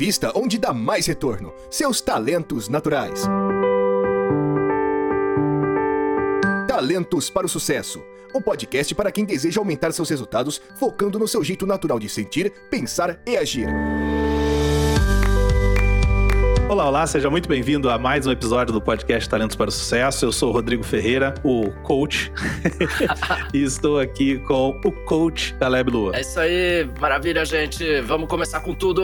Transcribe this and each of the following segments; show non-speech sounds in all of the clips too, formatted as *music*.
revista onde dá mais retorno: seus talentos naturais. Talentos para o Sucesso o podcast para quem deseja aumentar seus resultados focando no seu jeito natural de sentir, pensar e agir. Olá, olá, seja muito bem-vindo a mais um episódio do podcast Talentos para o Sucesso. Eu sou o Rodrigo Ferreira, o coach, *laughs* e estou aqui com o coach Caleb Lua. É isso aí, maravilha, gente. Vamos começar com tudo.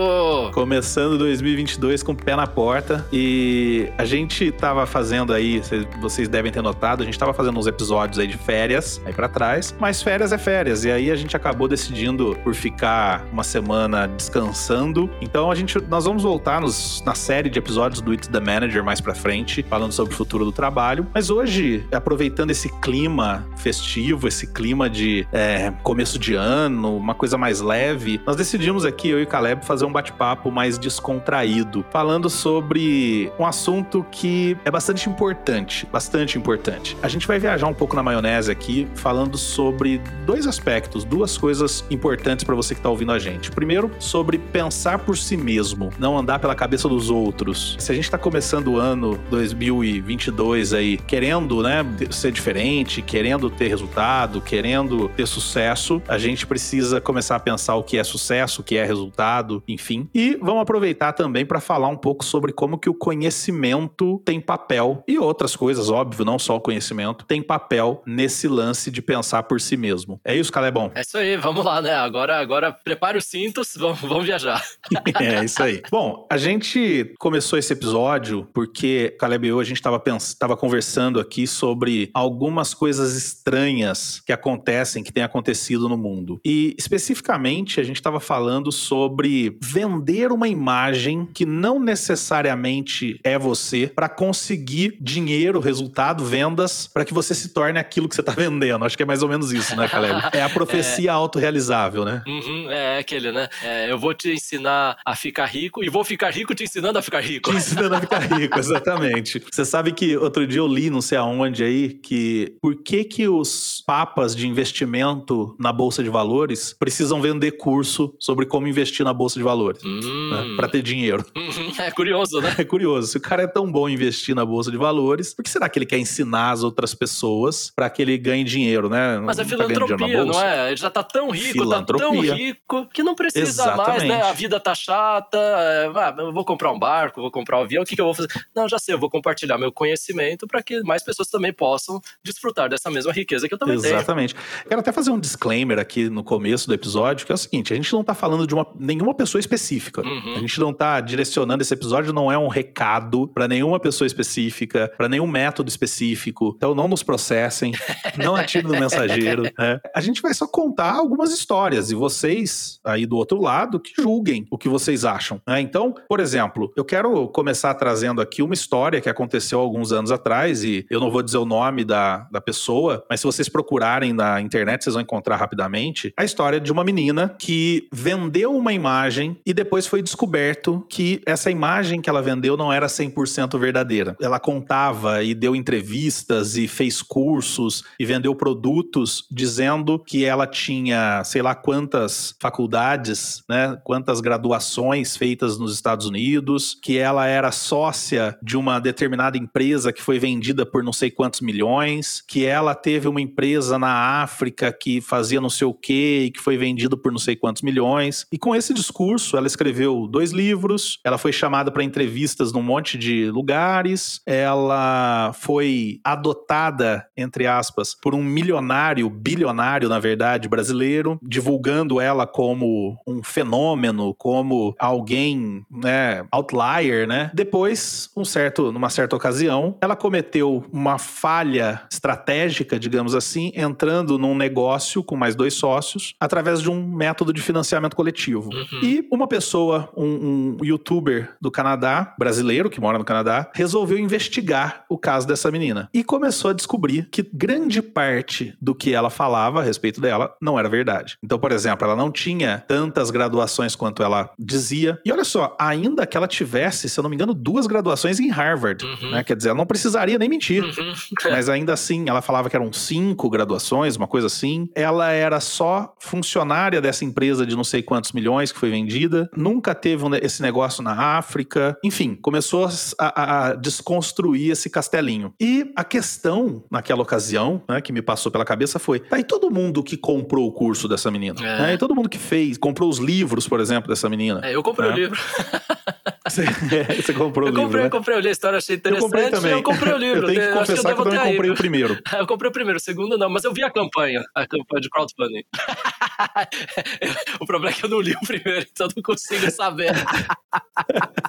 Começando 2022 com o pé na porta e a gente estava fazendo aí, vocês devem ter notado, a gente estava fazendo uns episódios aí de férias aí para trás, mas férias é férias e aí a gente acabou decidindo por ficar uma semana descansando. Então a gente, nós vamos voltar nos, na série de de episódios do It's the Manager mais pra frente, falando sobre o futuro do trabalho. Mas hoje, aproveitando esse clima festivo, esse clima de é, começo de ano, uma coisa mais leve, nós decidimos aqui, eu e o Caleb, fazer um bate-papo mais descontraído, falando sobre um assunto que é bastante importante, bastante importante. A gente vai viajar um pouco na maionese aqui, falando sobre dois aspectos, duas coisas importantes para você que tá ouvindo a gente. Primeiro, sobre pensar por si mesmo, não andar pela cabeça dos outros outros. Se a gente está começando o ano 2022 aí querendo, né, ser diferente, querendo ter resultado, querendo ter sucesso, a gente precisa começar a pensar o que é sucesso, o que é resultado, enfim. E vamos aproveitar também para falar um pouco sobre como que o conhecimento tem papel e outras coisas, óbvio, não só o conhecimento, tem papel nesse lance de pensar por si mesmo. É isso, Calebon? É isso aí, vamos lá, né? Agora, agora prepare os cintos, vamos, vamos viajar. *laughs* é isso aí. Bom, a gente começou começou esse episódio porque, Caleb e eu, a gente estava conversando aqui sobre algumas coisas estranhas que acontecem, que têm acontecido no mundo. E, especificamente, a gente estava falando sobre vender uma imagem que não necessariamente é você para conseguir dinheiro, resultado, vendas, para que você se torne aquilo que você está vendendo. Acho que é mais ou menos isso, né, Caleb? *laughs* É a profecia é... autorrealizável, né? Uhum, é aquele, né? É, eu vou te ensinar a ficar rico e vou ficar rico te ensinando a ficar rico. *laughs* Te ensinando a ficar rico, exatamente. Você sabe que outro dia eu li, não sei aonde aí, que por que que os papas de investimento na Bolsa de Valores precisam vender curso sobre como investir na Bolsa de Valores, hum. né, para ter dinheiro. *laughs* É curioso, né? É curioso. Se o cara é tão bom investir na Bolsa de Valores, por que será que ele quer ensinar as outras pessoas para que ele ganhe dinheiro, né? Mas é tá filantropia, não é? Ele já tá tão rico, tá tão rico, que não precisa Exatamente. mais, né? A vida tá chata, é, ah, eu vou comprar um barco, vou comprar um avião, o que, que eu vou fazer? Não, já sei, eu vou compartilhar meu conhecimento para que mais pessoas também possam desfrutar dessa mesma riqueza que eu também Exatamente. tenho. Exatamente. Quero até fazer um disclaimer aqui no começo do episódio, que é o seguinte: a gente não está falando de uma, nenhuma pessoa específica. Uhum. A gente não está direcionando esse episódio, não é um recado para nenhuma pessoa específica, para nenhum método específico. Então não nos processem, *laughs* não atirem no mensageiro. Né? A gente vai só contar algumas histórias e vocês aí do outro lado que julguem o que vocês acham. Né? Então, por exemplo, eu quero quero começar trazendo aqui uma história que aconteceu alguns anos atrás, e eu não vou dizer o nome da, da pessoa, mas se vocês procurarem na internet, vocês vão encontrar rapidamente a história de uma menina que vendeu uma imagem e depois foi descoberto que essa imagem que ela vendeu não era 100% verdadeira. Ela contava e deu entrevistas e fez cursos e vendeu produtos dizendo que ela tinha, sei lá quantas faculdades, né, quantas graduações feitas nos Estados Unidos, que ela era sócia de uma determinada empresa que foi vendida por não sei quantos milhões, que ela teve uma empresa na África que fazia não sei o quê e que foi vendido por não sei quantos milhões. E com esse discurso, ela escreveu dois livros, ela foi chamada para entrevistas num monte de lugares, ela foi adotada, entre aspas, por um milionário, bilionário, na verdade, brasileiro, divulgando ela como um fenômeno, como alguém, né, outlier né? Depois, um certo, numa certa ocasião, ela cometeu uma falha estratégica, digamos assim, entrando num negócio com mais dois sócios através de um método de financiamento coletivo. Uhum. E uma pessoa, um, um youtuber do Canadá, brasileiro que mora no Canadá, resolveu investigar o caso dessa menina e começou a descobrir que grande parte do que ela falava a respeito dela não era verdade. Então, por exemplo, ela não tinha tantas graduações quanto ela dizia. E olha só, ainda que ela tivesse tivesse, se eu não me engano, duas graduações em Harvard, uhum. né? Quer dizer, ela não precisaria nem mentir. Uhum. *laughs* Mas ainda assim, ela falava que eram cinco graduações, uma coisa assim. Ela era só funcionária dessa empresa de não sei quantos milhões que foi vendida. Nunca teve um, esse negócio na África. Enfim, começou a, a, desconstruir esse castelinho. E a questão, naquela ocasião, né, que me passou pela cabeça foi: tá aí todo mundo que comprou o curso dessa menina. É. Né, e todo mundo que fez, comprou os livros, por exemplo, dessa menina. É, eu comprei né? o livro. *laughs* Você, *laughs* você comprou eu o livro. Comprei, né? Eu comprei o livro, a história achei interessante. Eu comprei também. Eu comprei o *laughs* livro. eu tenho que confessar que, eu, que eu também comprei o primeiro. *laughs* eu comprei o primeiro, o segundo não, mas eu vi a campanha, a campanha de crowdfunding. o problema é que eu não li o primeiro, então não consigo saber.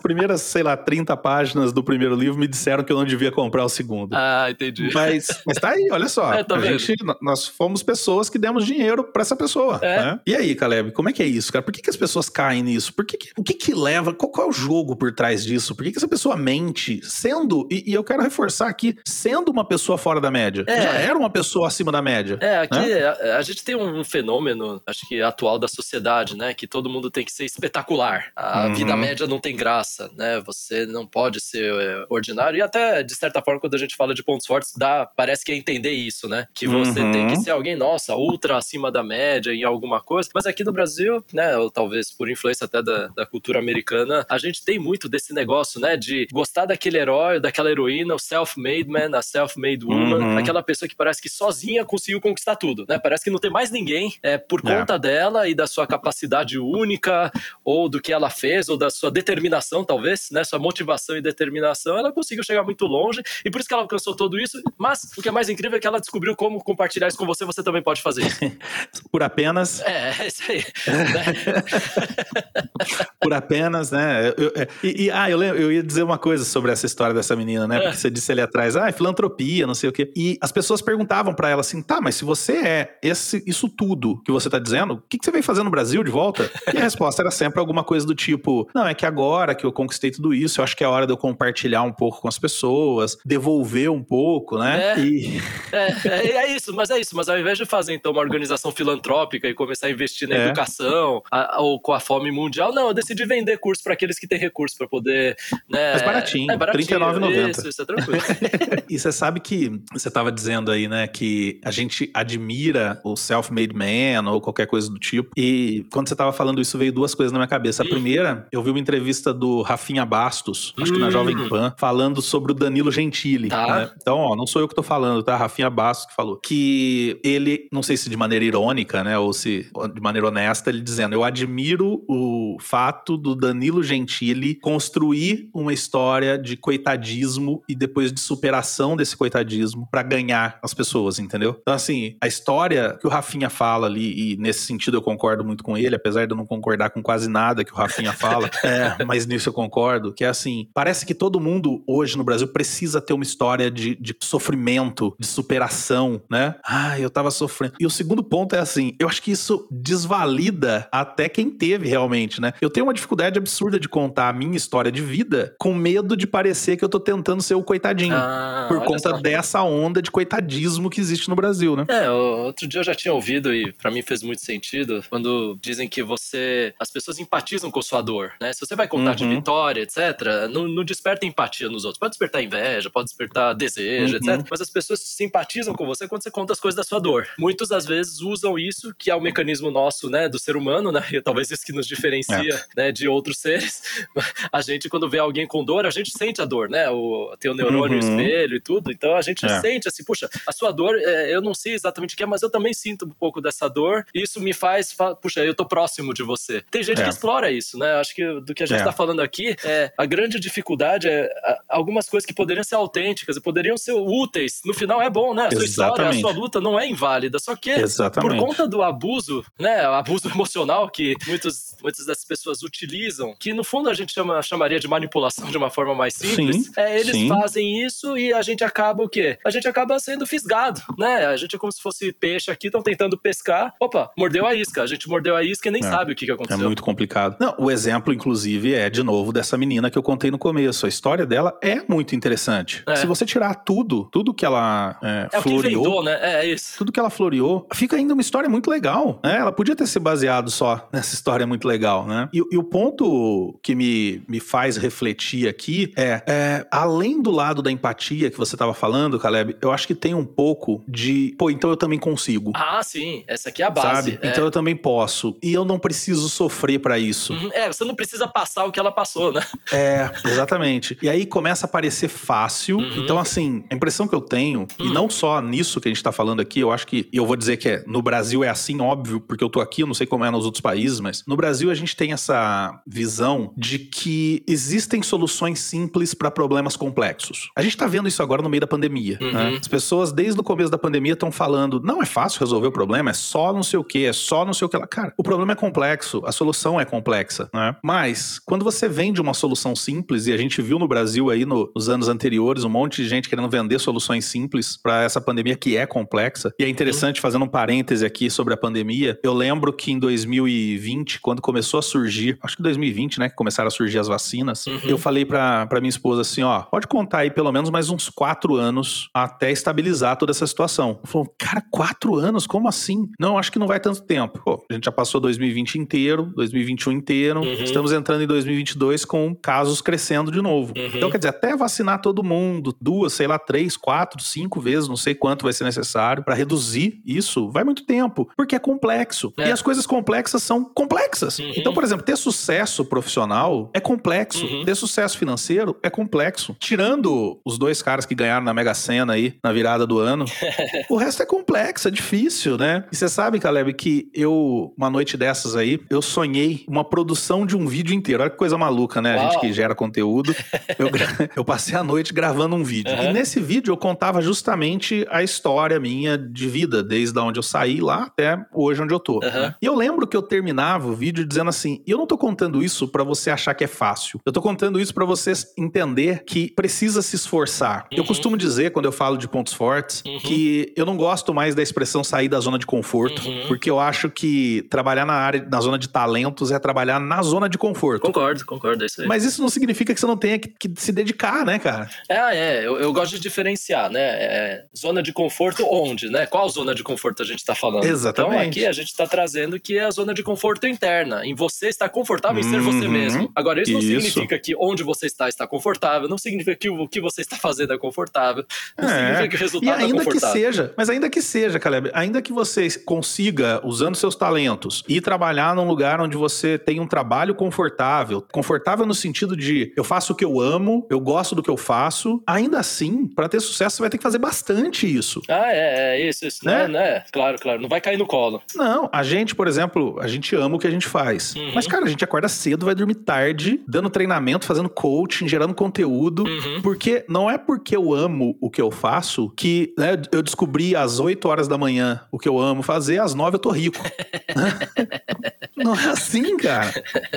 Primeiras, sei lá, 30 páginas do primeiro livro me disseram que eu não devia comprar o segundo. Ah, entendi. Mas, mas tá aí, olha só. É, tá a gente, nós fomos pessoas que demos dinheiro para essa pessoa. É. Né? E aí, Caleb, como é que é isso, cara? Por que, que as pessoas caem nisso? Por que, que o que, que leva? Qual, qual, é o jogo por trás disso? Por que, que essa pessoa mente? Sendo, e, e, eu quero reforçar aqui, sendo uma pessoa fora da média. É. Já era uma pessoa acima da média. É, aqui né? a, a, gente tem um fenômeno, acho que atual da sociedade, né? Que todo mundo tem que ser espetacular. A uhum. vida média não tem graça, né? Você não pode ser é, ordinário. E até, de certa forma, quando a gente fala de pontos fortes, dá, parece que é entender isso, né? Que você uhum. tem que ser alguém, nossa, ultra acima da média em alguma coisa. Mas aqui no Brasil, né? Ou talvez por influência até da, da cultura americana, a gente tem muito desse negócio, né? De gostar daquele herói, daquela heroína, o self-made man, a self-made woman, uhum. aquela pessoa que parece que sozinha conseguiu conquistar tudo, né? Parece que não tem mais ninguém é, por é. conta dela e da sua capacidade única, ou do que ela fez, ou da sua determinação, talvez, né? Sua motivação e determinação, ela conseguiu chegar muito longe e por isso que ela alcançou tudo isso. Mas o que é mais incrível é que ela descobriu como compartilhar isso com você, você também pode fazer isso. *laughs* por apenas. É, é isso aí. *laughs* por apenas, né? Eu, eu, é, e, e, ah, eu, eu ia dizer uma coisa sobre essa história dessa menina, né? É. Porque você disse ali atrás, ah, é filantropia, não sei o quê. E as pessoas perguntavam para ela assim, tá, mas se você é esse, isso tudo que você tá dizendo, o que, que você vem fazer no Brasil de volta? E a resposta era sempre alguma coisa do tipo, não, é que agora que eu conquistei tudo isso, eu acho que é hora de eu compartilhar um pouco com as pessoas, devolver um pouco, né? É, e... é, é, é, isso, mas é isso. Mas ao invés de fazer, então, uma organização filantrópica e começar a investir na é. educação a, ou com a fome mundial, não, eu decidi vender curso para aqueles que têm recursos para poder. Né, mas baratinho, é baratinho R$39,90. Isso, isso é tranquilo. *laughs* e você sabe que você estava dizendo aí, né, que a gente admira o self-made man ou qualquer coisa do tipo. E quando você estava falando isso, veio duas coisas na minha cabeça. A primeira, eu vi uma entrevista do Rafinha Bastos, acho que na Jovem hum. Pan, falando sobre o Danilo Gentili. Tá. Né? Então, ó, não sou eu que tô falando, tá? Rafinha Bastos que falou. Que ele, não sei se de maneira irônica, né, ou se de maneira honesta, ele dizendo: Eu admiro o fato do Danilo Gentili construir uma história de coitadismo e depois de superação desse coitadismo para ganhar as pessoas, entendeu? Então, assim, a história que o Rafinha fala ali, e nesse sentido eu concordo muito com ele, apesar de eu não concordar com quase nada que o Rafinha fala, *laughs* é, *laughs* mas nisso eu concordo, que é assim, parece que todo mundo hoje no Brasil precisa ter uma história de, de sofrimento, de superação, né? Ah, eu tava sofrendo. E o segundo ponto é assim, eu acho que isso desvalida até quem teve realmente, né? Eu tenho uma dificuldade absurda de contar minha história de vida com medo de parecer que eu tô tentando ser o coitadinho. Ah, por conta só. dessa onda de coitadismo que existe no Brasil, né? É, outro dia eu já tinha ouvido e para mim fez muito sentido quando dizem que você. As pessoas empatizam com sua dor, né? Se você vai contar uhum. de vitória, etc., não, não, desperta empatia nos outros. Pode despertar inveja, pode despertar desejo, uhum. etc. Mas as pessoas simpatizam com você quando você conta as coisas da sua dor. Muitas das vezes usam isso, que é o mecanismo nosso, né, do ser humano, né? *laughs* E talvez isso que nos diferencia, é. né, de outros seres. *laughs* *laughs* A gente, quando vê alguém com dor, a gente sente a dor, né? O, tem o neurônio uhum. espelho e tudo. Então a gente é. sente assim, puxa, a sua dor, é, eu não sei exatamente o que é, mas eu também sinto um pouco dessa dor. E isso me faz, puxa, eu tô próximo de você. Tem gente é. que explora isso, né? Acho que do que a gente é. tá falando aqui, é, a grande dificuldade é algumas coisas que poderiam ser autênticas e poderiam ser úteis. No final é bom, né? A sua Exatamente. história, a sua luta não é inválida. Só que Exatamente. por conta do abuso, né? Abuso *laughs* emocional que muitos, muitas dessas pessoas utilizam, que no fundo a gente chama, chamaria de manipulação de uma forma mais simples, sim, é, eles sim. fazem isso e a gente acaba o quê? A gente acaba sendo fisgado, né? A gente é como se fosse peixe aqui, estão tentando pescar. Opa, mordeu a isca. A gente mordeu a isca e nem é, sabe o que, que aconteceu. É muito complicado. Não, o exemplo, inclusive, é de novo dessa menina que eu contei no começo. A história dela é muito interessante. É. Se você tirar tudo, tudo que ela é, é floreou. Vendou, né? É, é, isso. Tudo que ela floreou, fica ainda uma história muito legal. Né? Ela podia ter se baseado só nessa história muito legal, né? E e o ponto que me, me faz refletir aqui é, é, além do lado da empatia que você estava falando, Caleb, eu acho que tem um pouco de, pô, então eu também consigo. Ah, sim, essa aqui é a base. Sabe? É. Então eu também posso. E eu não preciso sofrer para isso. Uhum. É, você não precisa passar o que ela passou, né? É, exatamente. e aí começa a parecer fácil. Uhum. Então, assim, a impressão que eu tenho, uhum. e não só nisso que a gente tá falando aqui, eu acho que, e eu vou dizer que é, no Brasil é assim, óbvio, porque eu tô aqui, eu não sei como é nos outros países, mas no Brasil a gente tem essa visão de que existem soluções simples para problemas complexos. A gente tá vendo isso agora no meio da pandemia. Uhum. Né? As pessoas, desde o começo da pandemia, estão falando: não é fácil resolver o problema, é só não sei o que, é só não sei o que lá. Cara, o problema é complexo, a solução é complexa, né? Mas, quando você vende uma solução simples, e a gente viu no Brasil aí no, nos anos anteriores um monte de gente querendo vender soluções simples para essa pandemia que é complexa, e é interessante, fazendo um parêntese aqui sobre a pandemia, eu lembro que em 2020, quando começou a surgir, acho que 2020, né, que começaram a surgir as vacinas, uhum. eu falei pra, pra minha esposa assim: ó, pode contar aí pelo menos mais uns quatro anos até estabilizar toda essa situação. Falou, cara, quatro anos? Como assim? Não, acho que não vai tanto tempo. Pô, a gente já passou 2020 inteiro, 2021 inteiro, uhum. estamos entrando em 2022 com casos crescendo de novo. Uhum. Então, quer dizer, até vacinar todo mundo, duas, sei lá, três, quatro, cinco vezes, não sei quanto vai ser necessário para reduzir isso, vai muito tempo, porque é complexo. É. E as coisas complexas são complexas. Uhum. Então, por exemplo, ter sucesso profissional é complexo, uhum. ter sucesso financeiro é complexo. Tirando os dois caras que ganharam na Mega Sena aí na virada do ano, *laughs* o resto é complexo, é difícil, né? E você sabe, Caleb, que eu, uma noite dessas aí, eu sonhei uma produção de um vídeo inteiro. Olha que coisa maluca, né? Uau. A gente que gera conteúdo. *laughs* Eu, eu passei a noite gravando um vídeo. Uhum. E nesse vídeo eu contava justamente a história minha de vida, desde onde eu saí lá até hoje onde eu tô. Uhum. E eu lembro que eu terminava o vídeo dizendo assim: eu não tô contando isso para você achar que é fácil. Eu tô contando isso para você entender que precisa se esforçar. Uhum. Eu costumo dizer, quando eu falo de pontos fortes, uhum. que eu não gosto mais da expressão sair da zona de conforto, uhum. porque eu acho que trabalhar na área, na zona de talentos é trabalhar na zona de conforto. Concordo, concordo, é isso aí. Mas isso não significa que você não tenha que, que se dedicar, né, cara? É, é, eu, eu gosto de diferenciar, né? É, zona de conforto onde, né? Qual zona de conforto a gente tá falando? Exatamente. Então aqui a gente tá trazendo que é a zona de conforto interna, em você estar confortável em ser você uhum. mesmo. Agora, isso, isso, não significa que onde você está está confortável, não significa que o que você está fazendo é confortável, não é. significa que o resultado e ainda é confortável. que seja, mas ainda que seja, Caleb, ainda que você consiga, usando seus talentos, ir trabalhar num lugar onde você tem um trabalho confortável, confortável no sentido de eu faço o que eu amo, eu gosto do que eu faço, ainda assim, para ter sucesso, você vai ter que fazer bastante isso. Ah, é, é isso, isso, né? né? Claro, claro, não vai cair no colo. Não, a gente, por exemplo, a gente ama o que a gente faz. Uhum. Mas, cara, a gente acorda cedo, vai dormir tarde, dando treinamento, fazendo coaching, gerando conteúdo, uhum. porque não é porque eu amo o que eu faço que né, eu descobri às 8 horas da manhã o que eu amo fazer, às 9 eu tô rico. *laughs* não é assim, cara.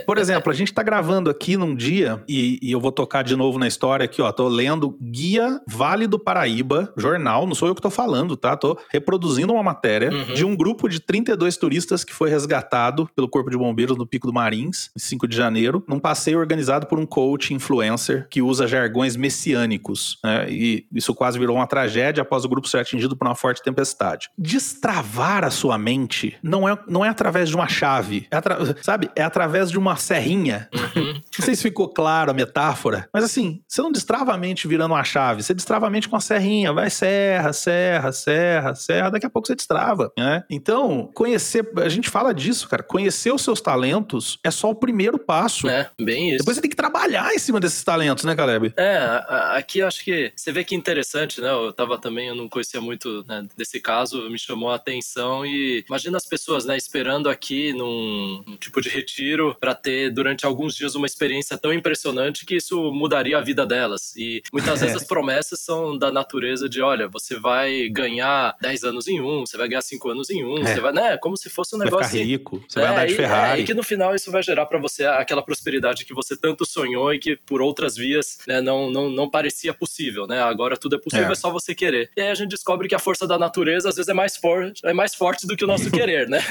Por exemplo, a gente tá gravando aqui num dia, e, e, eu vou tocar de novo na história aqui, ó. Tô lendo Guia Vale do Paraíba, jornal, não sou eu que tô falando, tá? Tô reproduzindo uma matéria uhum. de um grupo de 32 turistas que foi resgatado pelo Corpo de Bombeiros no Pico do Marins, em 5 de janeiro, num passeio organizado por um coach influencer que usa jargões messiânicos. Né? E isso quase virou uma tragédia após o grupo ser atingido por uma forte tempestade. Destravar a sua mente não é, não é através de uma chave, é sabe? É através de uma serrinha. Uhum. *laughs* Não sei se ficou claro a metáfora, mas assim, você não destrava a mente virando uma chave, você destrava a mente com a serrinha, vai serra, serra, serra, serra, daqui a pouco você destrava, né? Então, conhecer, a gente fala disso, cara, conhecer os seus talentos é só o primeiro passo. É, bem isso. Depois você tem que trabalhar em cima desses talentos, né, Caleb? É, aqui eu acho que você vê que interessante, né? Eu tava também, eu não conhecia muito né, desse caso, me chamou a atenção e imagina as pessoas, né, esperando aqui num, num tipo de retiro para ter durante alguns dias uma experiência tão impressionante que isso mudaria a vida delas. E muitas *laughs* vezes as promessas são da natureza de, olha, você vai ganhar 10 anos em um, você vai ganhar 5 anos em um, é. você vai, né, como se fosse um negócio vai ficar rico, você é, vai andar de Ferrari. É, e que no final isso vai gerar para você aquela prosperidade que você tanto sonhou e que por outras vias, né, não, não, não parecia possível, né? Agora tudo é possível, é. é só você querer. E aí a gente descobre que a força da natureza às vezes é mais forte, é mais forte do que o nosso *laughs* querer, né?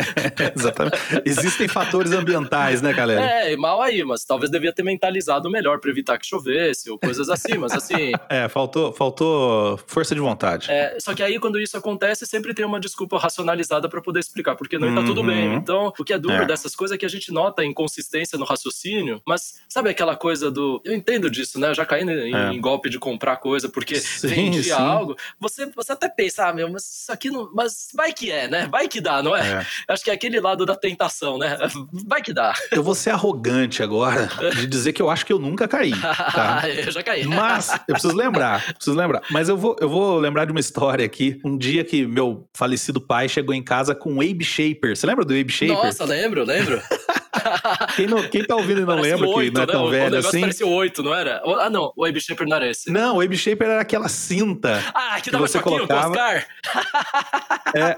*laughs* Exatamente. Existem fatores ambientais, né, galera? É, mal aí, mas talvez devia ter mentalizado melhor para evitar que chovesse ou coisas assim, mas assim. *laughs* é, faltou, faltou força de vontade. É, só que aí quando isso acontece, sempre tem uma desculpa racionalizada para poder explicar, porque não uhum. tá tudo bem. Uhum. Então, o que é duro é. dessas coisas é que a gente nota a inconsistência no raciocínio, mas sabe aquela coisa do. Eu entendo disso, né? Eu já caí em, é. em golpe de comprar coisa porque sim, vendia sim. algo. Você, você até pensa, ah, meu, mas isso aqui não. Mas vai que é, né? Vai que dá, não é? é. Acho que é aquele lado da tentação, né? Vai que dá. Eu vou ser arrogante agora de dizer que eu acho que eu nunca caí. Tá? *laughs* eu já caí. Mas eu preciso lembrar, preciso lembrar. Mas eu vou, eu vou lembrar de uma história aqui. Um dia que meu falecido pai chegou em casa com um Abe Shaper. Você lembra do Abe Shaper? Nossa, lembro, lembro. *laughs* quem, não, quem tá ouvindo e não lembra, 8, que não é tão né? velho o assim. Parece o 8, não era? Ah, não, o Abe Shaper não era esse. Não, o Abe Shaper era aquela cinta. Ah, que, que você colocava. Oscar. É,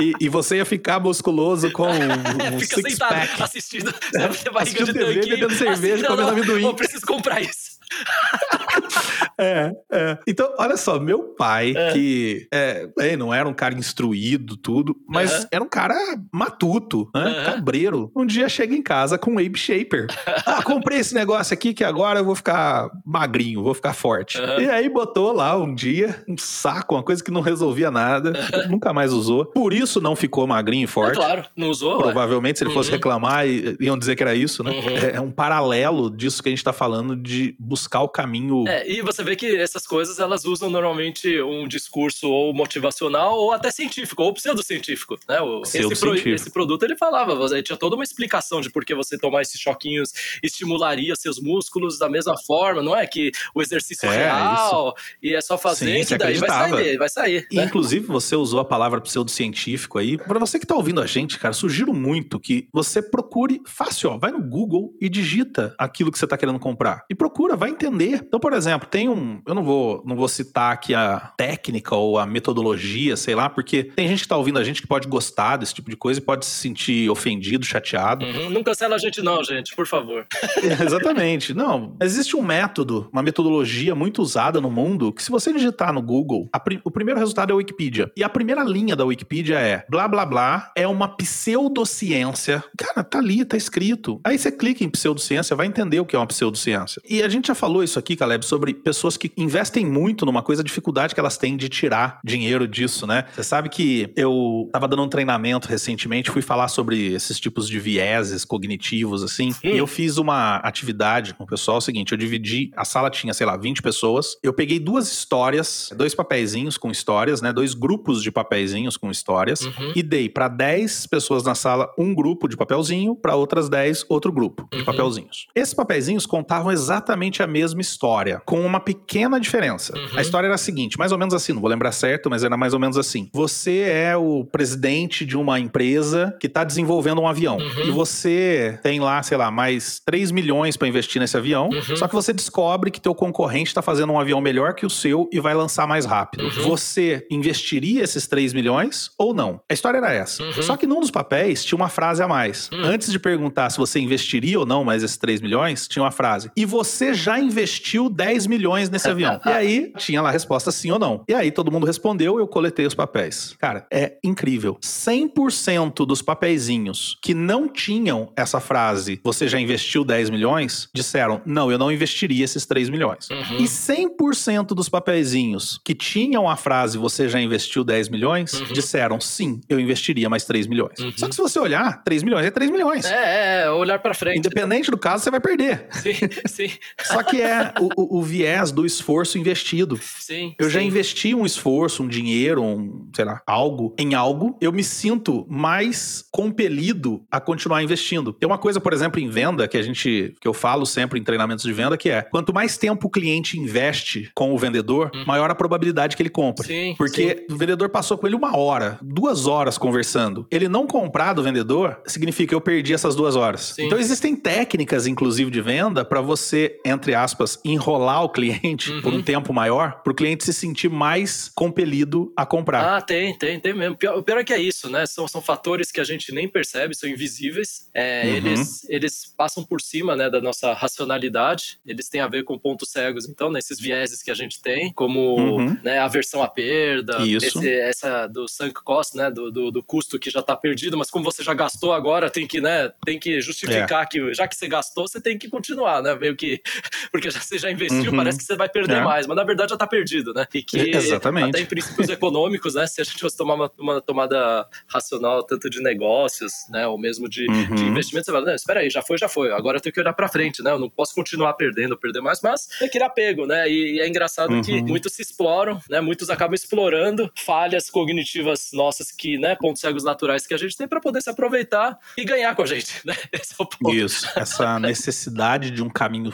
e, e, você ia ficar musculoso com um, *laughs* um Fica sentado pack. assistindo, é, barriga de TV, bebendo cerveja, assim, comendo amendoim. Eu preciso comprar isso. *laughs* é, é. Então, olha só, meu pai, é. que é, é, não era um cara instruído, tudo, mas uhum. era um cara matuto, né? Uhum. Cabreiro. Um dia chega em casa com um Abe Shaper. *laughs* ah, comprei esse negócio aqui que agora eu vou ficar magrinho, vou ficar forte. Uhum. E aí botou lá um dia um saco, uma coisa que não resolvia nada, nunca mais usou. Por isso não ficou magrinho e forte. É claro, não usou. Provavelmente, se ele fosse uhum. reclamar, iam dizer que era isso, né? Uhum. É, é um paralelo disso que a gente tá falando de buscar o caminho. É, e você vê que essas coisas elas usam normalmente um discurso ou motivacional ou até científico, ou pseudocientífico, né? O, esse, pro, esse produto ele falava, ele tinha toda uma explicação de por que você tomar esses choquinhos estimularia seus músculos da mesma forma, não é? Que o exercício é, real isso. e é só fazer Sim, que daí vai sair, vai sair. Né? Inclusive, você usou a palavra pseudocientífico aí. Para você que tá ouvindo a gente, cara, sugiro muito que você procure fácil, ó, vai no Google e digita aquilo que você tá querendo comprar. E procura, vai entender. Então, por exemplo, tem um. Eu não vou, não vou citar aqui a técnica ou a metodologia, sei lá, porque tem gente que tá ouvindo a gente que pode gostar desse tipo de coisa e pode se sentir ofendido, chateado. Uhum, não cancela a gente, não, gente, por favor. É, *laughs* exatamente. Não. Existe um método, uma metodologia muito usada no mundo que, se você digitar no Google, pri o primeiro resultado é a Wikipedia. E a primeira linha da Wikipedia é blá blá blá, é uma pseudociência. Cara, tá ali, tá escrito. Aí você clica em pseudociência, vai entender o que é uma pseudociência. E a gente já falou isso aqui, Caleb, sobre pessoas que investem muito numa coisa, a dificuldade que elas têm de tirar dinheiro disso, né? Você sabe que eu tava dando um treinamento recentemente, fui falar sobre esses tipos de vieses cognitivos, assim, e eu fiz uma atividade com o pessoal, é o seguinte, eu dividi, a sala tinha, sei lá, 20 pessoas, eu peguei duas histórias, dois papeizinhos com histórias, né? Dois grupos de papeizinhos com histórias, uhum. e dei para 10 pessoas na sala um grupo de papelzinho, para outras 10 outro grupo de uhum. papelzinhos. Esses papeizinhos contavam exatamente a mesma história, com uma pequena diferença. Uhum. A história era a seguinte, mais ou menos assim, não vou lembrar certo, mas era mais ou menos assim. Você é o presidente de uma empresa que está desenvolvendo um avião. Uhum. E você tem lá, sei lá, mais 3 milhões para investir nesse avião. Uhum. Só que você descobre que teu concorrente está fazendo um avião melhor que o seu e vai lançar mais rápido. Uhum. Você investiria esses 3 milhões ou não? A história era essa. Uhum. Só que num dos papéis tinha uma frase a mais. Hum. Antes de perguntar se você investiria ou não mais esses 3 milhões, tinha uma frase. E você já investiu 10 milhões nesse avião. E aí tinha lá a resposta sim ou não. E aí todo mundo respondeu, eu coletei os papéis. Cara, é incrível. 100% dos papeizinhos que não tinham essa frase, você já investiu 10 milhões, disseram, não, eu não investiria esses 3 milhões. Uhum. E 100% dos papeizinhos que tinham a frase, você já investiu 10 milhões, uhum. disseram, sim, eu investiria mais 3 milhões. Uhum. Só que se você olhar, 3 milhões é 3 milhões. É, é olhar para frente. Independente do caso, você vai perder. Sim, sim. Só que é o, o, o viés do esforço investido. Sim. Eu sim. já investi um esforço, um dinheiro, um, sei lá, algo em algo, eu me sinto mais compelido a continuar investindo. Tem uma coisa, por exemplo, em venda que a gente que eu falo sempre em treinamentos de venda que é: quanto mais tempo o cliente investe com o vendedor, uhum. maior a probabilidade que ele compre. Sim, Porque sim. o vendedor passou com ele uma hora, duas horas conversando. Ele não comprar do vendedor significa que eu perdi essas duas horas. Sim. Então existem técnicas, inclusive, de venda para você, entre aspas, enrolar o cliente uhum. por um tempo maior, para o cliente se sentir mais compelido a comprar. Ah, tem, tem, tem mesmo. O pior é que é isso, né? São, são fatores que a gente nem percebe, são invisíveis. É, uhum. eles, eles passam por cima né, da nossa racionalidade, eles têm a ver com pontos cegos, então, nesses vieses que a gente tem, como uhum. né, aversão à perda, esse, essa do sunk cost, né, do, do, do custo que já está perdido, mas como você já gastou agora, tem que, né, tem que justificar é. que já que você gastou, você tem que continuar, né? Meio que. Porque já, você já investiu, uhum. parece que você vai perder é. mais, mas na verdade já está perdido, né? E que Exatamente. até em princípios econômicos, né? Se a gente fosse tomar uma, uma tomada racional, tanto de negócios, né? Ou mesmo de, uhum. de investimento, você fala, não, espera aí, já foi, já foi. Agora eu tenho que olhar para frente, né? Eu não posso continuar perdendo, perder mais, mas é que apego, né? E, e é engraçado uhum. que muitos se exploram, né? Muitos acabam explorando falhas cognitivas nossas que, né? Pontos cegos naturais que a gente tem para poder se aproveitar e ganhar com a gente, né? *laughs* Esse é o ponto. Isso. Essa *laughs* necessidade de um caminho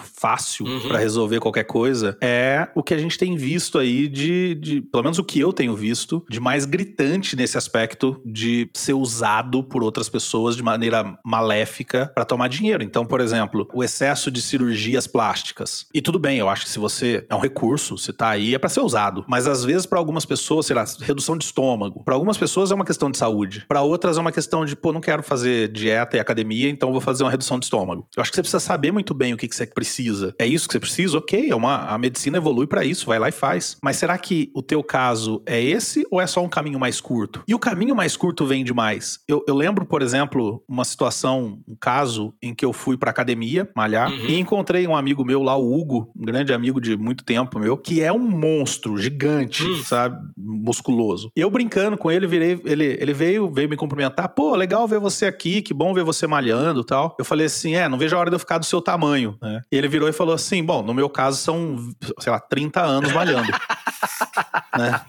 fácil uhum. para resolver qualquer coisa é o que a gente tem visto aí de, de, pelo menos o que eu tenho visto, de mais gritante nesse aspecto de ser usado por outras pessoas de maneira maléfica para tomar dinheiro. Então, por exemplo, o excesso de cirurgias plásticas. E tudo bem, eu acho que se você é um recurso, se tá aí, é para ser usado. Mas às vezes, para algumas pessoas, sei lá, redução de estômago. Para algumas pessoas é uma questão de saúde. Para outras é uma questão de, pô, não quero fazer dieta e academia, então vou fazer uma redução de estômago. Eu acho que você precisa saber muito bem o que, que você precisa. É isso que você precisa? Ok, é uma, a medicina evolui para isso, vai lá e faz. Mas será que o teu caso é esse ou é só um caminho mais curto? E o caminho mais curto vem demais. Eu, eu lembro, por exemplo, uma situação, um caso em que eu fui pra academia malhar uhum. e encontrei um amigo meu lá, o Hugo, um grande amigo de muito tempo meu, que é um monstro gigante, uhum. sabe? Musculoso. E eu brincando com ele, virei, ele, ele veio, veio me cumprimentar. Pô, legal ver você aqui, que bom ver você malhando tal. Eu falei assim: é, não vejo a hora de eu ficar do seu tamanho, né? E ele virou e falou assim: bom, no meu caso são, sei lá, 30 anos malhando. *laughs* né?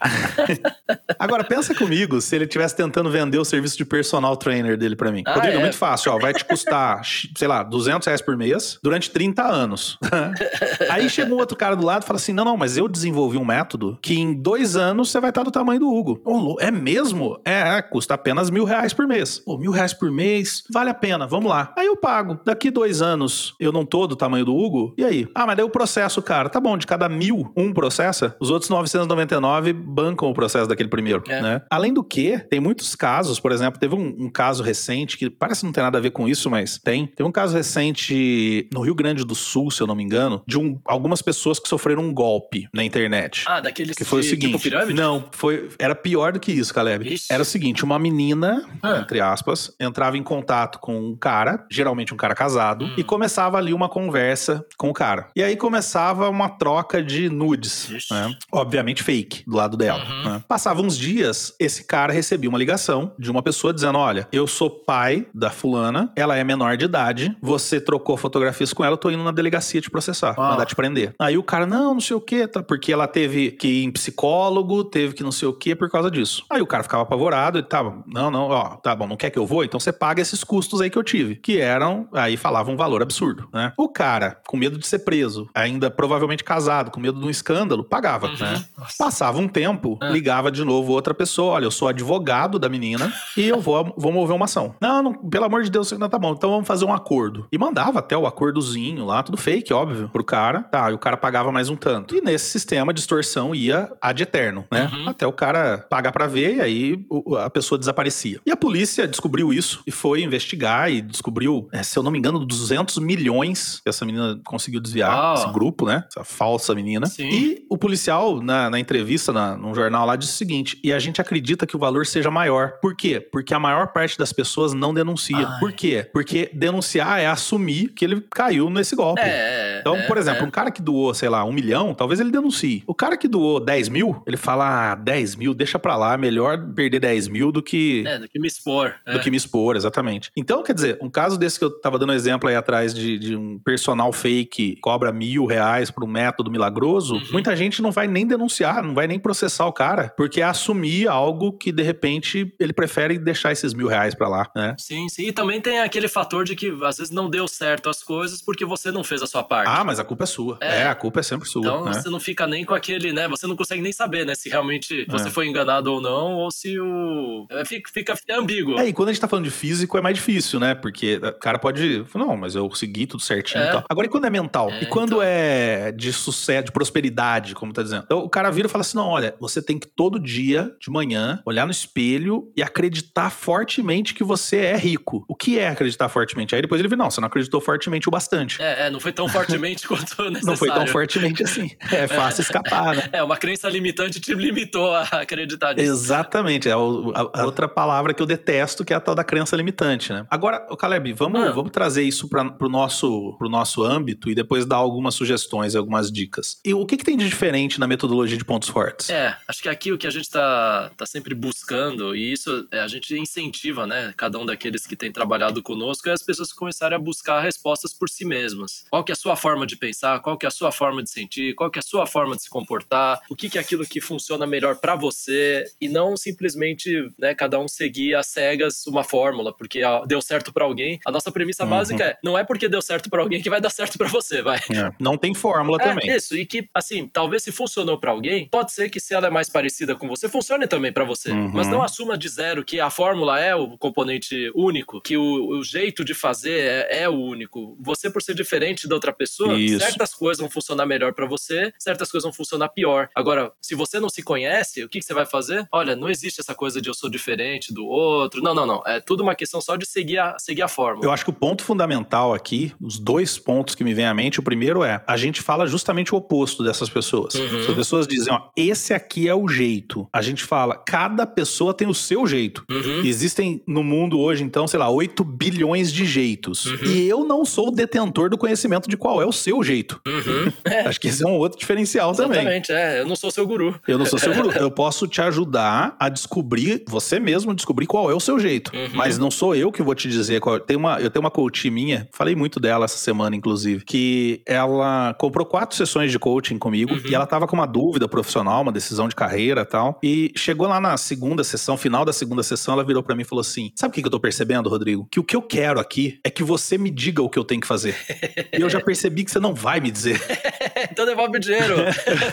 Agora, pensa comigo se ele estivesse tentando vender o serviço de personal trainer dele para mim. Ah, Rodrigo, é? é muito fácil, ó, vai te custar, sei lá, 200 reais por mês durante 30 anos. *laughs* Aí chega um outro cara do lado e fala assim, não, não, mas eu desenvolvi um método que em dois anos você vai estar do tamanho do Hugo. Oh, é mesmo? É, custa apenas mil reais por mês. Pô, mil reais por mês, vale a pena, vamos lá. Aí eu pago. Daqui dois anos eu não tô do tamanho do Hugo, e aí? Ah, mas daí o processo, cara, tá bom, de cada mil, um processa, os outros 999 bancam o processo daquele primeiro, é. né? Além do que, tem muitos casos, por exemplo, teve um, um, caso recente que parece não ter nada a ver com isso, mas tem. Tem um caso recente no Rio Grande do Sul, se eu não me engano, de um, algumas pessoas que sofreram um golpe na internet. Ah, daqueles que foi o seguinte. Tipo pirâmide? Não, foi era pior do que isso, Caleb. Ixi. Era o seguinte, uma menina, ah. entre aspas, entrava em contato com um cara, geralmente um cara casado, hum. e começava ali uma conversa com o cara. E aí começava uma troca de nudes, né? Obviamente fake do lado dela. Uhum. Né? Passava uns dias, esse cara recebia uma ligação de uma pessoa dizendo: Olha, eu sou pai da fulana, ela é menor de idade, você trocou fotografias com ela, eu tô indo na delegacia te processar, ah. mandar te prender. Aí o cara, não, não sei o que, tá? Porque ela teve que ir em psicólogo, teve que não sei o que por causa disso. Aí o cara ficava apavorado e tava, não, não, ó, tá bom, não quer que eu vou? Então você paga esses custos aí que eu tive. Que eram, aí falava um valor absurdo, né? O cara, com medo de ser preso, ainda provavelmente casado, com medo de um escândalo, pagava, uhum. né? Passava um tempo, ah. ligava de novo outra pessoa, olha, eu sou advogado da menina e eu vou, *laughs* vou mover uma ação. Não, não, pelo amor de Deus, não tá bom, então vamos fazer um acordo. E mandava até o acordozinho lá, tudo fake, óbvio, pro cara, tá, e o cara pagava mais um tanto. E nesse sistema, a distorção ia ad eterno, né? Uhum. Até o cara pagar pra ver e aí a pessoa desaparecia. E a polícia descobriu isso e foi investigar e descobriu, é, se eu não me engano, 200 milhões que essa menina conseguiu desviar, oh. esse grupo, né? Essa falsa menina. Sim. E o policial, na, na entrevista na, num jornal lá, disse o seguinte: e a gente acredita que o valor seja maior. Por quê? Porque a maior parte das pessoas não denuncia. Ai. Por quê? Porque denunciar é assumir que ele caiu nesse golpe. É, então, é, por exemplo, é. um cara que doou, sei lá, um milhão, talvez ele denuncie. O cara que doou 10 mil, ele fala: ah, 10 mil, deixa pra lá, melhor perder 10 mil do que. É, do que me expor. Do que me expor, exatamente. Então, quer dizer, um caso desse que eu tava dando exemplo aí atrás de, de um personal fake que cobra mil reais por um método milagroso, uhum. muita gente não vai nem denunciar, não vai nem processar o cara, porque é assumir algo que de repente ele prefere deixar esses mil reais pra lá, né? Sim, sim. E também tem aquele fator de que às vezes não deu certo as coisas porque você não fez a sua parte. Ah, mas a culpa é sua. É, é a culpa é sempre sua. Então né? você não fica nem com aquele, né? Você não consegue nem saber, né? Se realmente você é. foi enganado ou não, ou se o. É, fica, fica ambíguo. É, e quando a gente tá falando de físico é mais difícil, né? Porque o cara pode. Não, mas eu segui tudo certinho é. e tal. Agora, e quando é mental? e quando então... é de sucesso, de prosperidade, como tá dizendo? Então o cara vira e fala assim: não, olha, você tem que todo dia, de manhã, olhar no espelho e acreditar fortemente que você é rico. O que é acreditar fortemente? Aí depois ele vira, não, você não acreditou fortemente o bastante. É, é não foi tão fortemente quanto *laughs* necessário. Não foi tão fortemente assim. É fácil escapar, né? É, uma crença limitante te limitou a acreditar nisso. Exatamente. É a, a, a, outra palavra que eu detesto, que é a tal da crença limitante, né? Agora, Caleb, vamos, ah. vamos trazer isso para o nosso, pro nosso âmbito e depois dar algumas sugestões, algumas dicas. E o que, que tem de diferente na metodologia de pontos fortes? É, acho que aqui o que a gente está tá sempre buscando, e isso é, a gente incentiva, né, cada um daqueles que tem trabalhado conosco, é as pessoas começarem a buscar respostas por si mesmas. Qual que é a sua forma de pensar, qual que é a sua forma de sentir, qual que é a sua forma de se comportar, o que, que é aquilo que funciona melhor para você, e não simplesmente, né, cada um seguir às cegas uma fórmula, porque deu certo para alguém. A nossa premissa uhum. básica é, não é porque deu certo para alguém que vai dar certo para você, vai. É, não tem fórmula é, também. Isso, e que, assim, talvez se funcionou para alguém, pode ser que se ela é mais parecida com você, funcione também para você. Uhum. Mas não assuma de zero que a fórmula é o componente único, que o, o jeito de fazer é, é, o único. Você, por ser diferente da outra pessoa, Isso. certas coisas vão funcionar melhor para você, certas coisas vão funcionar pior. Agora, se você não se conhece, o que, que você vai fazer? Olha, não existe essa coisa de eu sou diferente do outro. Não, não, não. É tudo uma questão só de seguir a, seguir a fórmula. Eu acho que o ponto fundamental aqui, os dois pontos que me vêm à mente, o primeiro é, a gente fala justamente o oposto dessas pessoas. Uhum. As pessoas dizem, ó, esse aqui é o jeito. A gente fala, cada pessoa tem o seu jeito. Uhum. Existem no mundo hoje, então, sei lá, 8 bilhões de jeitos. Uhum. E eu não sou o detentor do conhecimento de qual é o seu jeito. Uhum. *laughs* Acho que esse é um outro diferencial Exatamente, também. Exatamente, é. Eu não sou seu guru. Eu não sou seu guru. *laughs* eu posso te ajudar a descobrir, você mesmo descobrir qual é o seu jeito. Uhum. Mas não sou eu que vou te dizer qual. Tem uma, eu tenho uma coach minha, falei muito dela essa semana, inclusive, que ela comprou quatro sessões de coaching comigo uhum. e ela tava com uma dúvida profissional, uma decisão de carreira e tal. E chegou lá na segunda sessão, final da segunda sessão, ela virou para mim e falou assim: Sabe o que eu tô percebendo, Rodrigo? Que o que eu quero aqui é que você me diga o que eu tenho que fazer. *laughs* e eu já percebi que você não vai me dizer. *laughs* então devolve o dinheiro.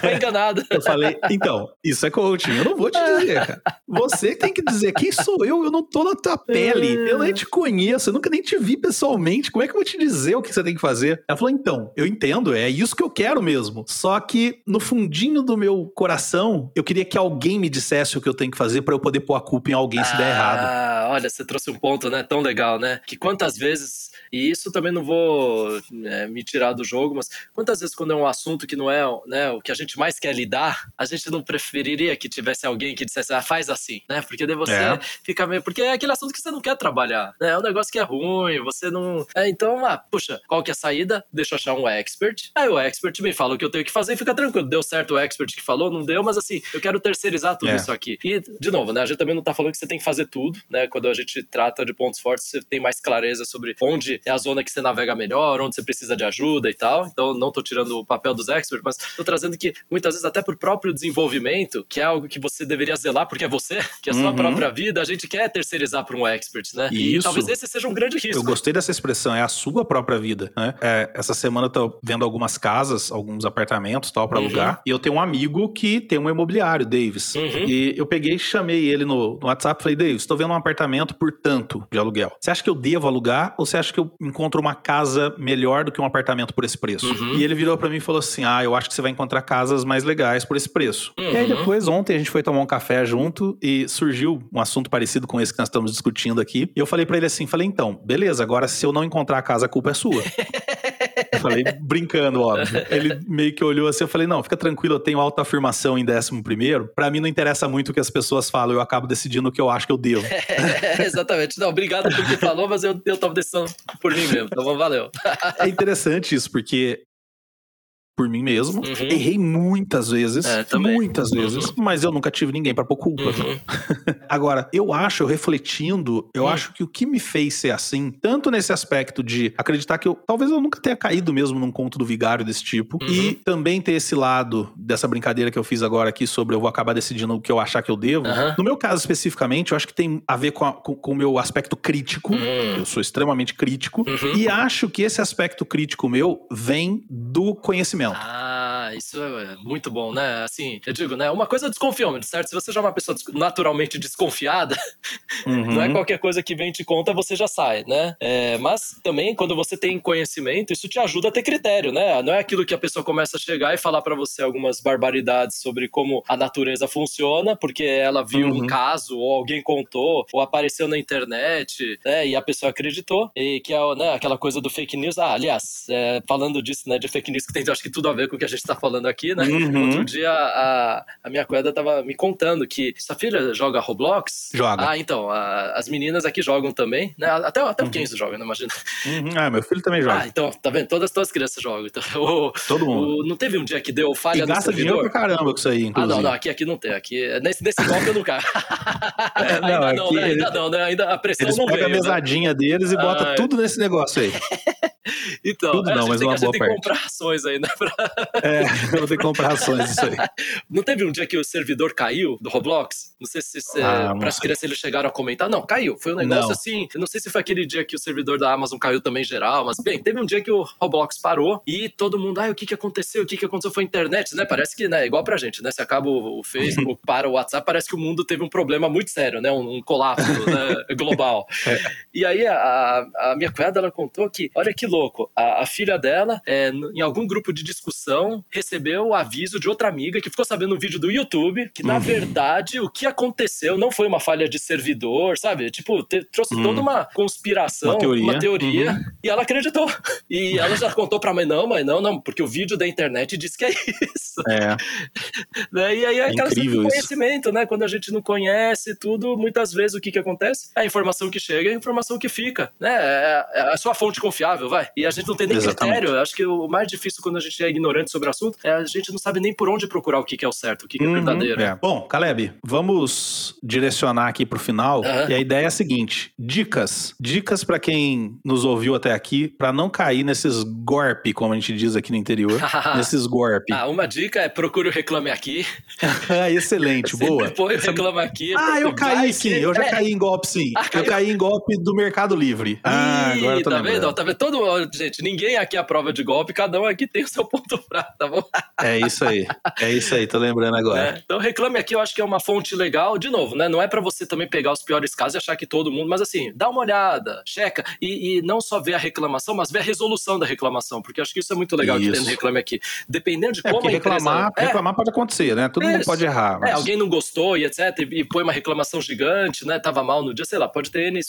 Foi enganado. Eu falei, então, isso é coaching. Eu não vou te dizer, cara. Você tem que dizer quem sou eu, eu não tô na tua pele. Eu nem te conheço, eu nunca nem te vi pessoalmente. Como é que eu vou te dizer o que você tem que fazer? Ela falou, então, eu entendo, é isso que eu quero mesmo. Só que no fundinho do meu coração, eu queria que alguém me dissesse o que eu tenho que fazer para eu poder pôr a culpa em alguém se der errado. Ah, olha, você trouxe um ponto, né, tão legal, né? Que quantas vezes e isso também não vou é, me tirar do jogo, mas quantas vezes quando é um assunto que não é né, o que a gente mais quer lidar, a gente não preferiria que tivesse alguém que dissesse, ah, faz assim, né? Porque daí você é. fica meio. Porque é aquele assunto que você não quer trabalhar, né? É um negócio que é ruim, você não. É, então, ah, puxa, qual que é a saída? Deixa eu achar um expert. Aí o expert me fala o que eu tenho que fazer e fica tranquilo. Deu certo o expert que falou, não deu, mas assim, eu quero terceirizar tudo é. isso aqui. E, de novo, né? A gente também não tá falando que você tem que fazer tudo, né? Quando a gente trata de pontos fortes, você tem mais clareza sobre onde é a zona que você navega melhor, onde você precisa de ajuda e tal. Então, não estou tirando o papel dos experts, mas estou trazendo que muitas vezes, até para o próprio desenvolvimento, que é algo que você deveria zelar, porque é você, *laughs* que é a sua uhum. própria vida, a gente quer terceirizar para um expert, né? Isso. E talvez esse seja um grande risco. Eu gostei dessa expressão, é a sua própria vida, né? É, essa semana eu tô vendo algumas casas, alguns apartamentos tal para uhum. alugar, e eu tenho um amigo que tem um imobiliário, Davis. Uhum. E eu peguei e chamei ele no, no WhatsApp e falei, Davis, estou vendo um apartamento por tanto de aluguel. Você acha que eu devo alugar ou você acha que eu encontro uma casa melhor do que um apartamento por esse preço. Uhum. E ele virou para mim e falou assim: Ah, eu acho que você vai encontrar casas mais legais por esse preço. Uhum. E aí depois, ontem, a gente foi tomar um café junto e surgiu um assunto parecido com esse que nós estamos discutindo aqui. E eu falei para ele assim: falei, então, beleza, agora se eu não encontrar a casa, a culpa é sua. *laughs* eu falei, brincando, óbvio. Ele meio que olhou assim, eu falei, não, fica tranquilo, eu tenho autoafirmação em décimo primeiro. Pra mim não interessa muito o que as pessoas falam, eu acabo decidindo o que eu acho que eu devo. *laughs* exatamente. Não, obrigado por que falou, mas eu, eu tava decisão por mim mesmo. Então valeu. é interessante isso, porque por mim mesmo. Uhum. Errei muitas vezes. É, muitas uhum. vezes. Mas eu nunca tive ninguém para pôr culpa. Uhum. *laughs* Agora, eu acho, eu refletindo, eu hum. acho que o que me fez ser assim, tanto nesse aspecto de acreditar que eu talvez eu nunca tenha caído mesmo num conto do vigário desse tipo, uhum. e também ter esse lado dessa brincadeira que eu fiz agora aqui sobre eu vou acabar decidindo o que eu achar que eu devo. Uhum. No meu caso especificamente, eu acho que tem a ver com, a, com, com o meu aspecto crítico. Uhum. Eu sou extremamente crítico. Uhum. E acho que esse aspecto crítico meu vem do conhecimento. milk. Uh, Ah, isso é muito bom, né? Assim, eu digo, né? Uma coisa é desconfiômetro, certo? Se você já é uma pessoa naturalmente desconfiada, *laughs* não é uhum. qualquer coisa que vem te conta, você já sai, né? É, mas também, quando você tem conhecimento, isso te ajuda a ter critério, né? Não é aquilo que a pessoa começa a chegar e falar para você algumas barbaridades sobre como a natureza funciona, porque ela viu uhum. um caso, ou alguém contou, ou apareceu na internet, né? E a pessoa acreditou. E que é né, aquela coisa do fake news. Ah, aliás, é, falando disso, né, de fake news, que tem acho que tudo a ver com o que a gente tá falando aqui, né? Uhum. Outro dia a, a minha coeda tava me contando que sua filha joga Roblox. Joga. Ah, então, a, as meninas aqui jogam também, né? Até, até o uhum. Kenzo joga, né? Imagina. Uhum. Ah, meu filho também joga. Ah, então, tá vendo? Todas, todas as crianças jogam. Então, *laughs* o, Todo mundo. O, não teve um dia que deu falha e no gasta dinheiro pra caramba com isso aí, inclusive. Ah, não, não, aqui, aqui não tem. Aqui, nesse, nesse golpe eu não caio. *laughs* é, não, ainda não, né? Ainda não, né? Ainda a pressão eles não veio. Pegam a né? mesadinha né? deles e ah, botam é. tudo nesse negócio aí. *laughs* Então, Tudo não, mas uma boa tem parte. que comprar ações aí, né? Pra... *laughs* É, vou ter que comprar ações, isso aí. *laughs* Não teve um dia que o servidor caiu do Roblox? Não sei se, se ah, para as crianças eles chegaram a comentar. Não, caiu. Foi um negócio não. assim. Não sei se foi aquele dia que o servidor da Amazon caiu também geral, mas bem, teve um dia que o Roblox parou e todo mundo, ah, o que que aconteceu? O que que aconteceu? Foi a internet, né? Parece que, né, igual pra gente, né? Se acaba o Facebook, *laughs* para o WhatsApp, parece que o mundo teve um problema muito sério, né? Um, um colapso né? global. É. E aí a, a minha cunhada, ela contou que, olha que louco, a, a filha dela, é, em algum grupo de discussão, recebeu o aviso de outra amiga que ficou sabendo no vídeo do YouTube que, na uhum. verdade, o que aconteceu não foi uma falha de servidor, sabe? Tipo, te, trouxe uhum. toda uma conspiração, uma teoria, uma teoria uhum. e ela acreditou. E ela já contou pra mãe, não, mãe, não, não, porque o vídeo da internet diz que é isso. É. *laughs* né? E aí é aquela conhecimento, né? Quando a gente não conhece tudo, muitas vezes o que que acontece? É a informação que chega, é a informação que fica, né? É, é a sua fonte confiável, vai. E a gente não tem nem Exatamente. critério. Eu acho que o mais difícil quando a gente é ignorante sobre o assunto é a gente não sabe nem por onde procurar o que, que é o certo, o que, que é uhum, verdadeiro. É. Bom, Caleb, vamos direcionar aqui pro final. Uhum. E a ideia é a seguinte: dicas. Dicas para quem nos ouviu até aqui, para não cair nesses golpe, como a gente diz aqui no interior. *laughs* nesses golpe. Ah, uma dica é procure o Reclame Aqui. *laughs* Excelente, *laughs* boa. Depois reclama aqui. Ah, eu caí sim, eu já é. caí em golpe sim. Ah, eu caí em golpe do Mercado Livre. Ah, agora eu tô tá lembrando. vendo? Tá vendo? Todo, gente, ninguém aqui é a prova de golpe, cada um aqui tem o seu ponto *laughs* fraco, tá bom? É isso aí. É isso aí, tô lembrando agora. É, então reclame aqui, eu acho que é uma fonte legal. De novo, né? Não é para você também pegar os piores casos e achar que todo mundo, mas assim, dá uma olhada, checa e, e não só ver a reclamação, mas ver a resolução da reclamação, porque eu acho que isso é muito legal isso. que tem no reclame aqui. Dependendo de é, como a empresa... reclamar, é, reclamar pode acontecer, né? Todo mundo pode errar. Mas... É, alguém não gostou e etc, e, e põe uma reclamação gigante, né? Tava mal no dia, sei lá, pode ter N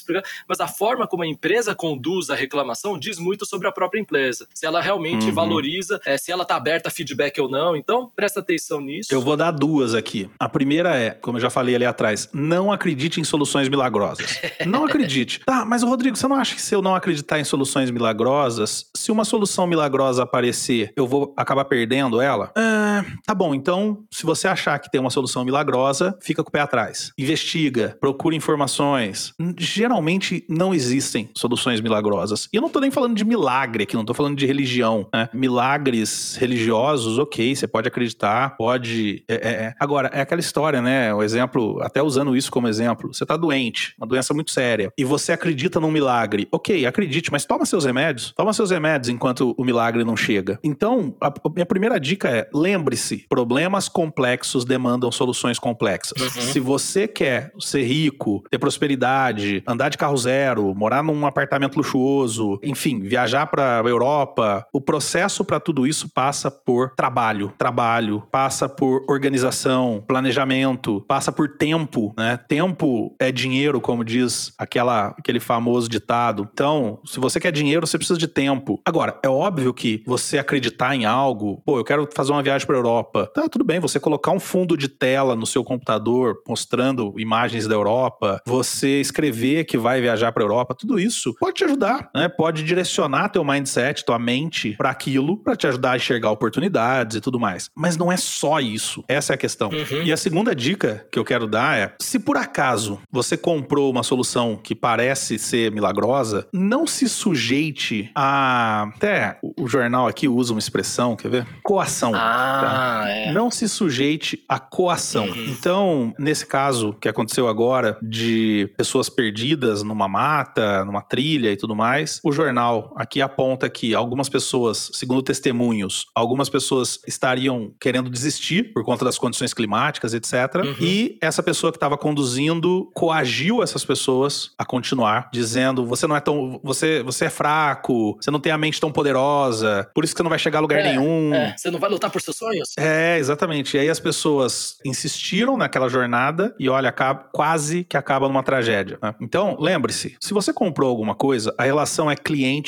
mas a forma como a empresa conduz a reclamação diz muito sobre a própria empresa. Se ela realmente uhum. valoriza, é, se ela está aberta a feedback ou não. Então, presta atenção nisso. Eu vou dar duas aqui. A primeira é, como eu já falei ali atrás, não acredite em soluções milagrosas. *laughs* não acredite. Tá, mas Rodrigo, você não acha que se eu não acreditar em soluções milagrosas, se uma solução milagrosa aparecer, eu vou acabar perdendo ela? É, tá bom, então, se você achar que tem uma solução milagrosa, fica com o pé atrás. Investiga, procura informações. Geralmente não existem soluções milagrosas. E eu não tô nem falando de milagre aqui, não tô falando de religião. Né? Milagres religiosos, ok, você pode acreditar, pode. É, é, é. Agora, é aquela história, né? O exemplo, até usando isso como exemplo, você tá doente, uma doença muito séria, e você acredita num milagre. Ok, acredite, mas toma seus remédios, toma seus remédios enquanto o milagre não chega. Então, a, a minha primeira dica é: lembre-se, problemas complexos demandam soluções complexas. Uhum. Se você quer ser rico, ter prosperidade, andar de carro zero, morar num apartamento luxuoso, enfim, viajar para Europa, o processo para tudo isso passa por trabalho, trabalho, passa por organização, planejamento, passa por tempo, né? Tempo é dinheiro, como diz aquela, aquele famoso ditado. Então, se você quer dinheiro, você precisa de tempo. Agora, é óbvio que você acreditar em algo, pô, eu quero fazer uma viagem para Europa. Tá, tudo bem, você colocar um fundo de tela no seu computador mostrando imagens da Europa, você escrever que vai viajar para Europa, tudo isso pode te ajudar, né? Pode direcionar teu mindset, tua mente para aquilo, para te ajudar a enxergar oportunidades e tudo mais. Mas não é só isso. Essa é a questão. Uhum. E a segunda dica que eu quero dar é: se por acaso você comprou uma solução que parece ser milagrosa, não se sujeite a. Até o jornal aqui usa uma expressão, quer ver? Coação. Ah, tá? é. Não se sujeite a coação. Uhum. Então, nesse caso que aconteceu agora, de pessoas perdidas numa mata, numa trilha e tudo mais, o jornal aqui aponta que algumas pessoas, segundo testemunhos, algumas pessoas estariam querendo desistir por conta das condições climáticas, etc. Uhum. E essa pessoa que estava conduzindo coagiu essas pessoas a continuar, dizendo: você não é tão. Você, você é fraco, você não tem a mente tão poderosa, por isso que você não vai chegar a lugar é, nenhum. É. Você não vai lutar por seus sonhos? É, exatamente. E aí as pessoas insistiram naquela jornada e olha, acaba, quase que acaba numa tragédia. Né? Então, lembre-se: se você comprou alguma coisa, a relação é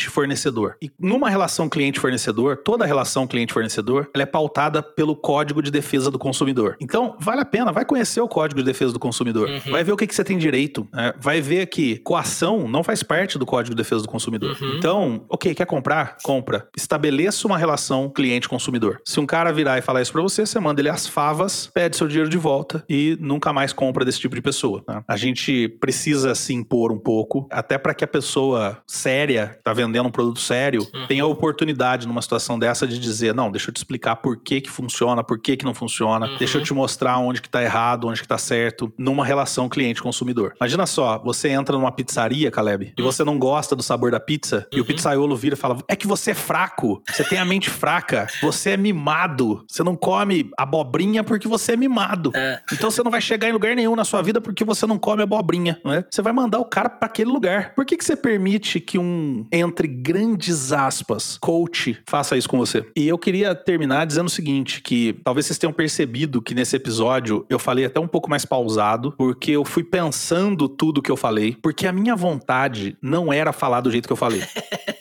cliente-fornecedor. E numa relação cliente-fornecedor, toda relação cliente-fornecedor, ela é pautada pelo Código de Defesa do Consumidor. Então, vale a pena, vai conhecer o Código de Defesa do Consumidor. Uhum. Vai ver o que, que você tem direito. Né? Vai ver que coação não faz parte do Código de Defesa do Consumidor. Uhum. Então, ok, quer comprar? Compra. Estabeleça uma relação cliente-consumidor. Se um cara virar e falar isso pra você, você manda ele as favas, pede seu dinheiro de volta e nunca mais compra desse tipo de pessoa. Né? A gente precisa se impor um pouco, até para que a pessoa séria, tá vendendo um produto sério, uhum. tenha a oportunidade numa situação dessa de dizer, não, deixa eu te explicar por que que funciona, por que que não funciona, uhum. deixa eu te mostrar onde que tá errado, onde que tá certo, numa relação cliente-consumidor. Imagina só, você entra numa pizzaria, Caleb, e você não gosta do sabor da pizza, e o uhum. pizzaiolo vira e fala, é que você é fraco, você tem a mente fraca, você é mimado, você não come abobrinha porque você é mimado. É. Então você não vai chegar em lugar nenhum na sua vida porque você não come abobrinha, né? Você vai mandar o cara para aquele lugar. Por que, que você permite que um, entre grandes aspas, coach faça isso com você? E eu queria terminar dizendo o seguinte, que talvez vocês tenham percebido que nesse episódio eu falei até um pouco mais pausado, porque eu fui pensando tudo que eu falei, porque a minha vontade não era falar do jeito que eu falei. *laughs*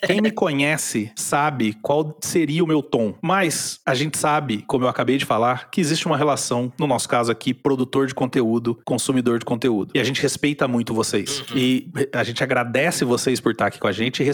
Quem me conhece sabe qual seria o meu tom, mas a gente sabe, como eu acabei de falar, que existe uma relação, no nosso caso aqui, produtor de conteúdo, consumidor de conteúdo. E a gente respeita muito vocês. Uhum. E a gente agradece vocês por estar aqui com a gente e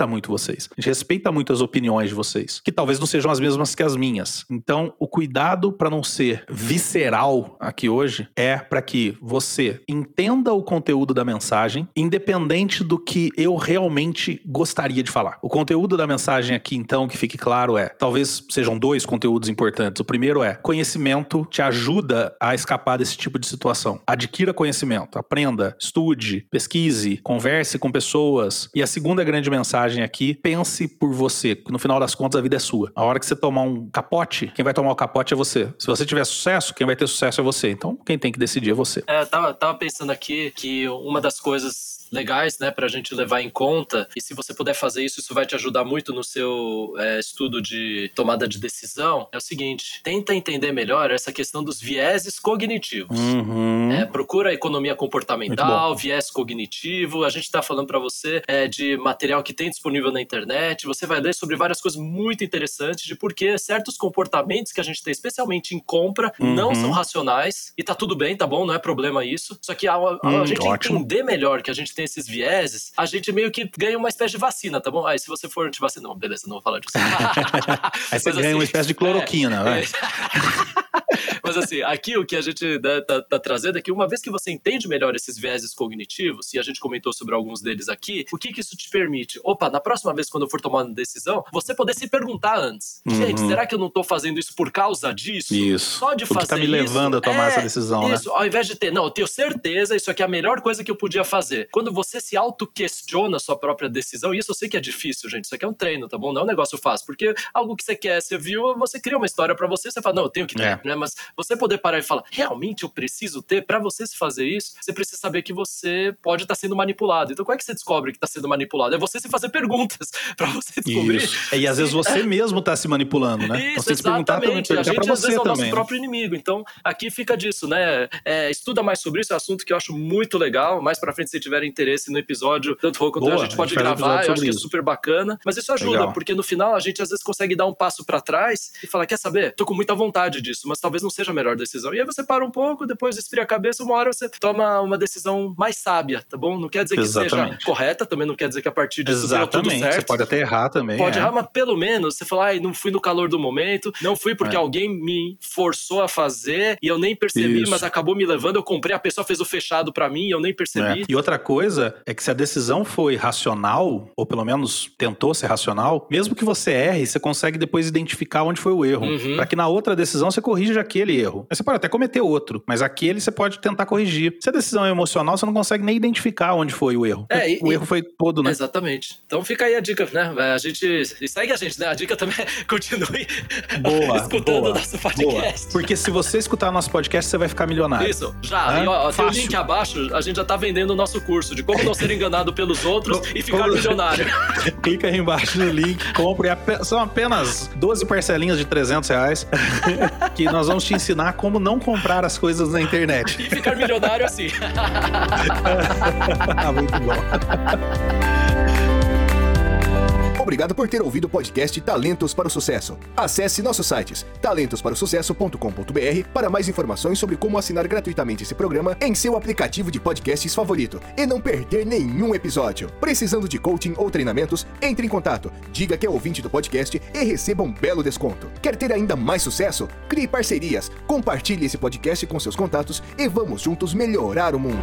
respeita muito vocês. A gente respeita muito as opiniões de vocês, que talvez não sejam as mesmas que as minhas. Então, o cuidado para não ser visceral aqui hoje é para que você entenda o conteúdo da mensagem, independente do que eu realmente gostaria de falar. O conteúdo da mensagem aqui, então, que fique claro é: talvez sejam dois conteúdos importantes. O primeiro é: conhecimento te ajuda a escapar desse tipo de situação. Adquira conhecimento, aprenda, estude, pesquise, converse com pessoas. E a segunda grande mensagem aqui: pense por você. No final das contas, a vida é sua. A hora que você tomar um capote, quem vai tomar o capote é você. Se você tiver sucesso, quem vai ter sucesso é você. Então, quem tem que decidir é você. É, tava, tava pensando aqui que uma das coisas legais, né, para a gente levar em conta. E se você puder fazer isso, isso vai te ajudar muito no seu é, estudo de tomada de decisão. É o seguinte: tenta entender melhor essa questão dos vieses cognitivos. Uhum. É, procura a economia comportamental, viés cognitivo. A gente está falando para você é, de material que tem disponível na internet. Você vai ler sobre várias coisas muito interessantes de por que certos comportamentos que a gente tem, especialmente em compra, uhum. não são racionais. E tá tudo bem, tá bom, não é problema isso. Só que a, a, a hum, gente ótimo. entender melhor que a gente tem esses vieses, a gente meio que ganha uma espécie de vacina, tá bom? Aí se você for antivacina, não, beleza, não vou falar disso. *laughs* Aí você Mas, ganha assim, uma espécie de cloroquina, é, *laughs* Mas assim, aqui o que a gente né, tá, tá, trazendo é que uma vez que você entende melhor esses vieses cognitivos, e a gente comentou sobre alguns deles aqui, o que, que isso te permite? Opa, na próxima vez quando eu for tomar uma decisão, você poder se perguntar antes. Uhum. Gente, será que eu não tô fazendo isso por causa disso? Isso. Só de fazer tá me levando isso, a tomar é, essa decisão, isso, né? ao invés de ter, não, eu tenho certeza, isso aqui é a melhor coisa que eu podia fazer. Quando você se auto-questiona a sua própria decisão, e isso eu sei que é difícil, gente, isso aqui é um treino, tá bom? Não é um negócio fácil, porque algo que você quer, você viu, você cria uma história para você, você fala, não, eu tenho que ter, é. né? Mas você poder parar e falar, realmente eu preciso ter, para você se fazer isso, você precisa saber que você pode estar tá sendo manipulado. Então, como é que você descobre que está sendo manipulado? É você se fazer perguntas *laughs* para você descobrir. Isso. E às vezes você mesmo está se manipulando, né? Isso, você exatamente. Se a gente às vezes é o nosso próprio inimigo. Então, aqui fica disso, né? É, estuda mais sobre isso, é um assunto que eu acho muito legal. Mais para frente, se tiver interesse no episódio, tanto o quanto a gente pode a gente gravar, eu acho que é super bacana. Mas isso ajuda, legal. porque no final a gente às vezes consegue dar um passo para trás e falar: quer saber? Tô com muita vontade disso, mas talvez não seja seja a melhor decisão. E aí você para um pouco, depois esfria a cabeça, uma hora você toma uma decisão mais sábia, tá bom? Não quer dizer que seja correta, também não quer dizer que a partir disso tudo certo. Você pode até errar também. Pode é. errar, mas pelo menos você fala, ai, não fui no calor do momento, não fui porque é. alguém me forçou a fazer e eu nem percebi, Isso. mas acabou me levando, eu comprei, a pessoa fez o fechado para mim e eu nem percebi. É. E outra coisa é que se a decisão foi racional, ou pelo menos tentou ser racional, mesmo que você erre, você consegue depois identificar onde foi o erro. Uhum. para que na outra decisão você corrija aquele erro. Você pode até cometer outro, mas aquele você pode tentar corrigir. Se a decisão é emocional, você não consegue nem identificar onde foi o erro. É, e, o erro foi todo, né? Exatamente. Então fica aí a dica, né? A gente. E segue a gente, né? A dica também é *laughs* continue boa, *laughs* escutando boa, nosso podcast. Boa. Porque se você escutar nosso podcast, você vai ficar milionário. Isso, já. E, ó, tem o link abaixo, a gente já tá vendendo o nosso curso de como não ser enganado pelos outros e ficar milionário. *laughs* Clica aí embaixo no link, compre. São apenas 12 parcelinhas de 300 reais que nós vamos te ensinar como não comprar as coisas na internet. E ficar milionário assim. *laughs* Muito bom. Obrigado por ter ouvido o podcast Talentos para o Sucesso. Acesse nossos sites talentosparosucesso.com.br para mais informações sobre como assinar gratuitamente esse programa em seu aplicativo de podcasts favorito e não perder nenhum episódio. Precisando de coaching ou treinamentos, entre em contato, diga que é ouvinte do podcast e receba um belo desconto. Quer ter ainda mais sucesso? Crie parcerias, compartilhe esse podcast com seus contatos e vamos juntos melhorar o mundo.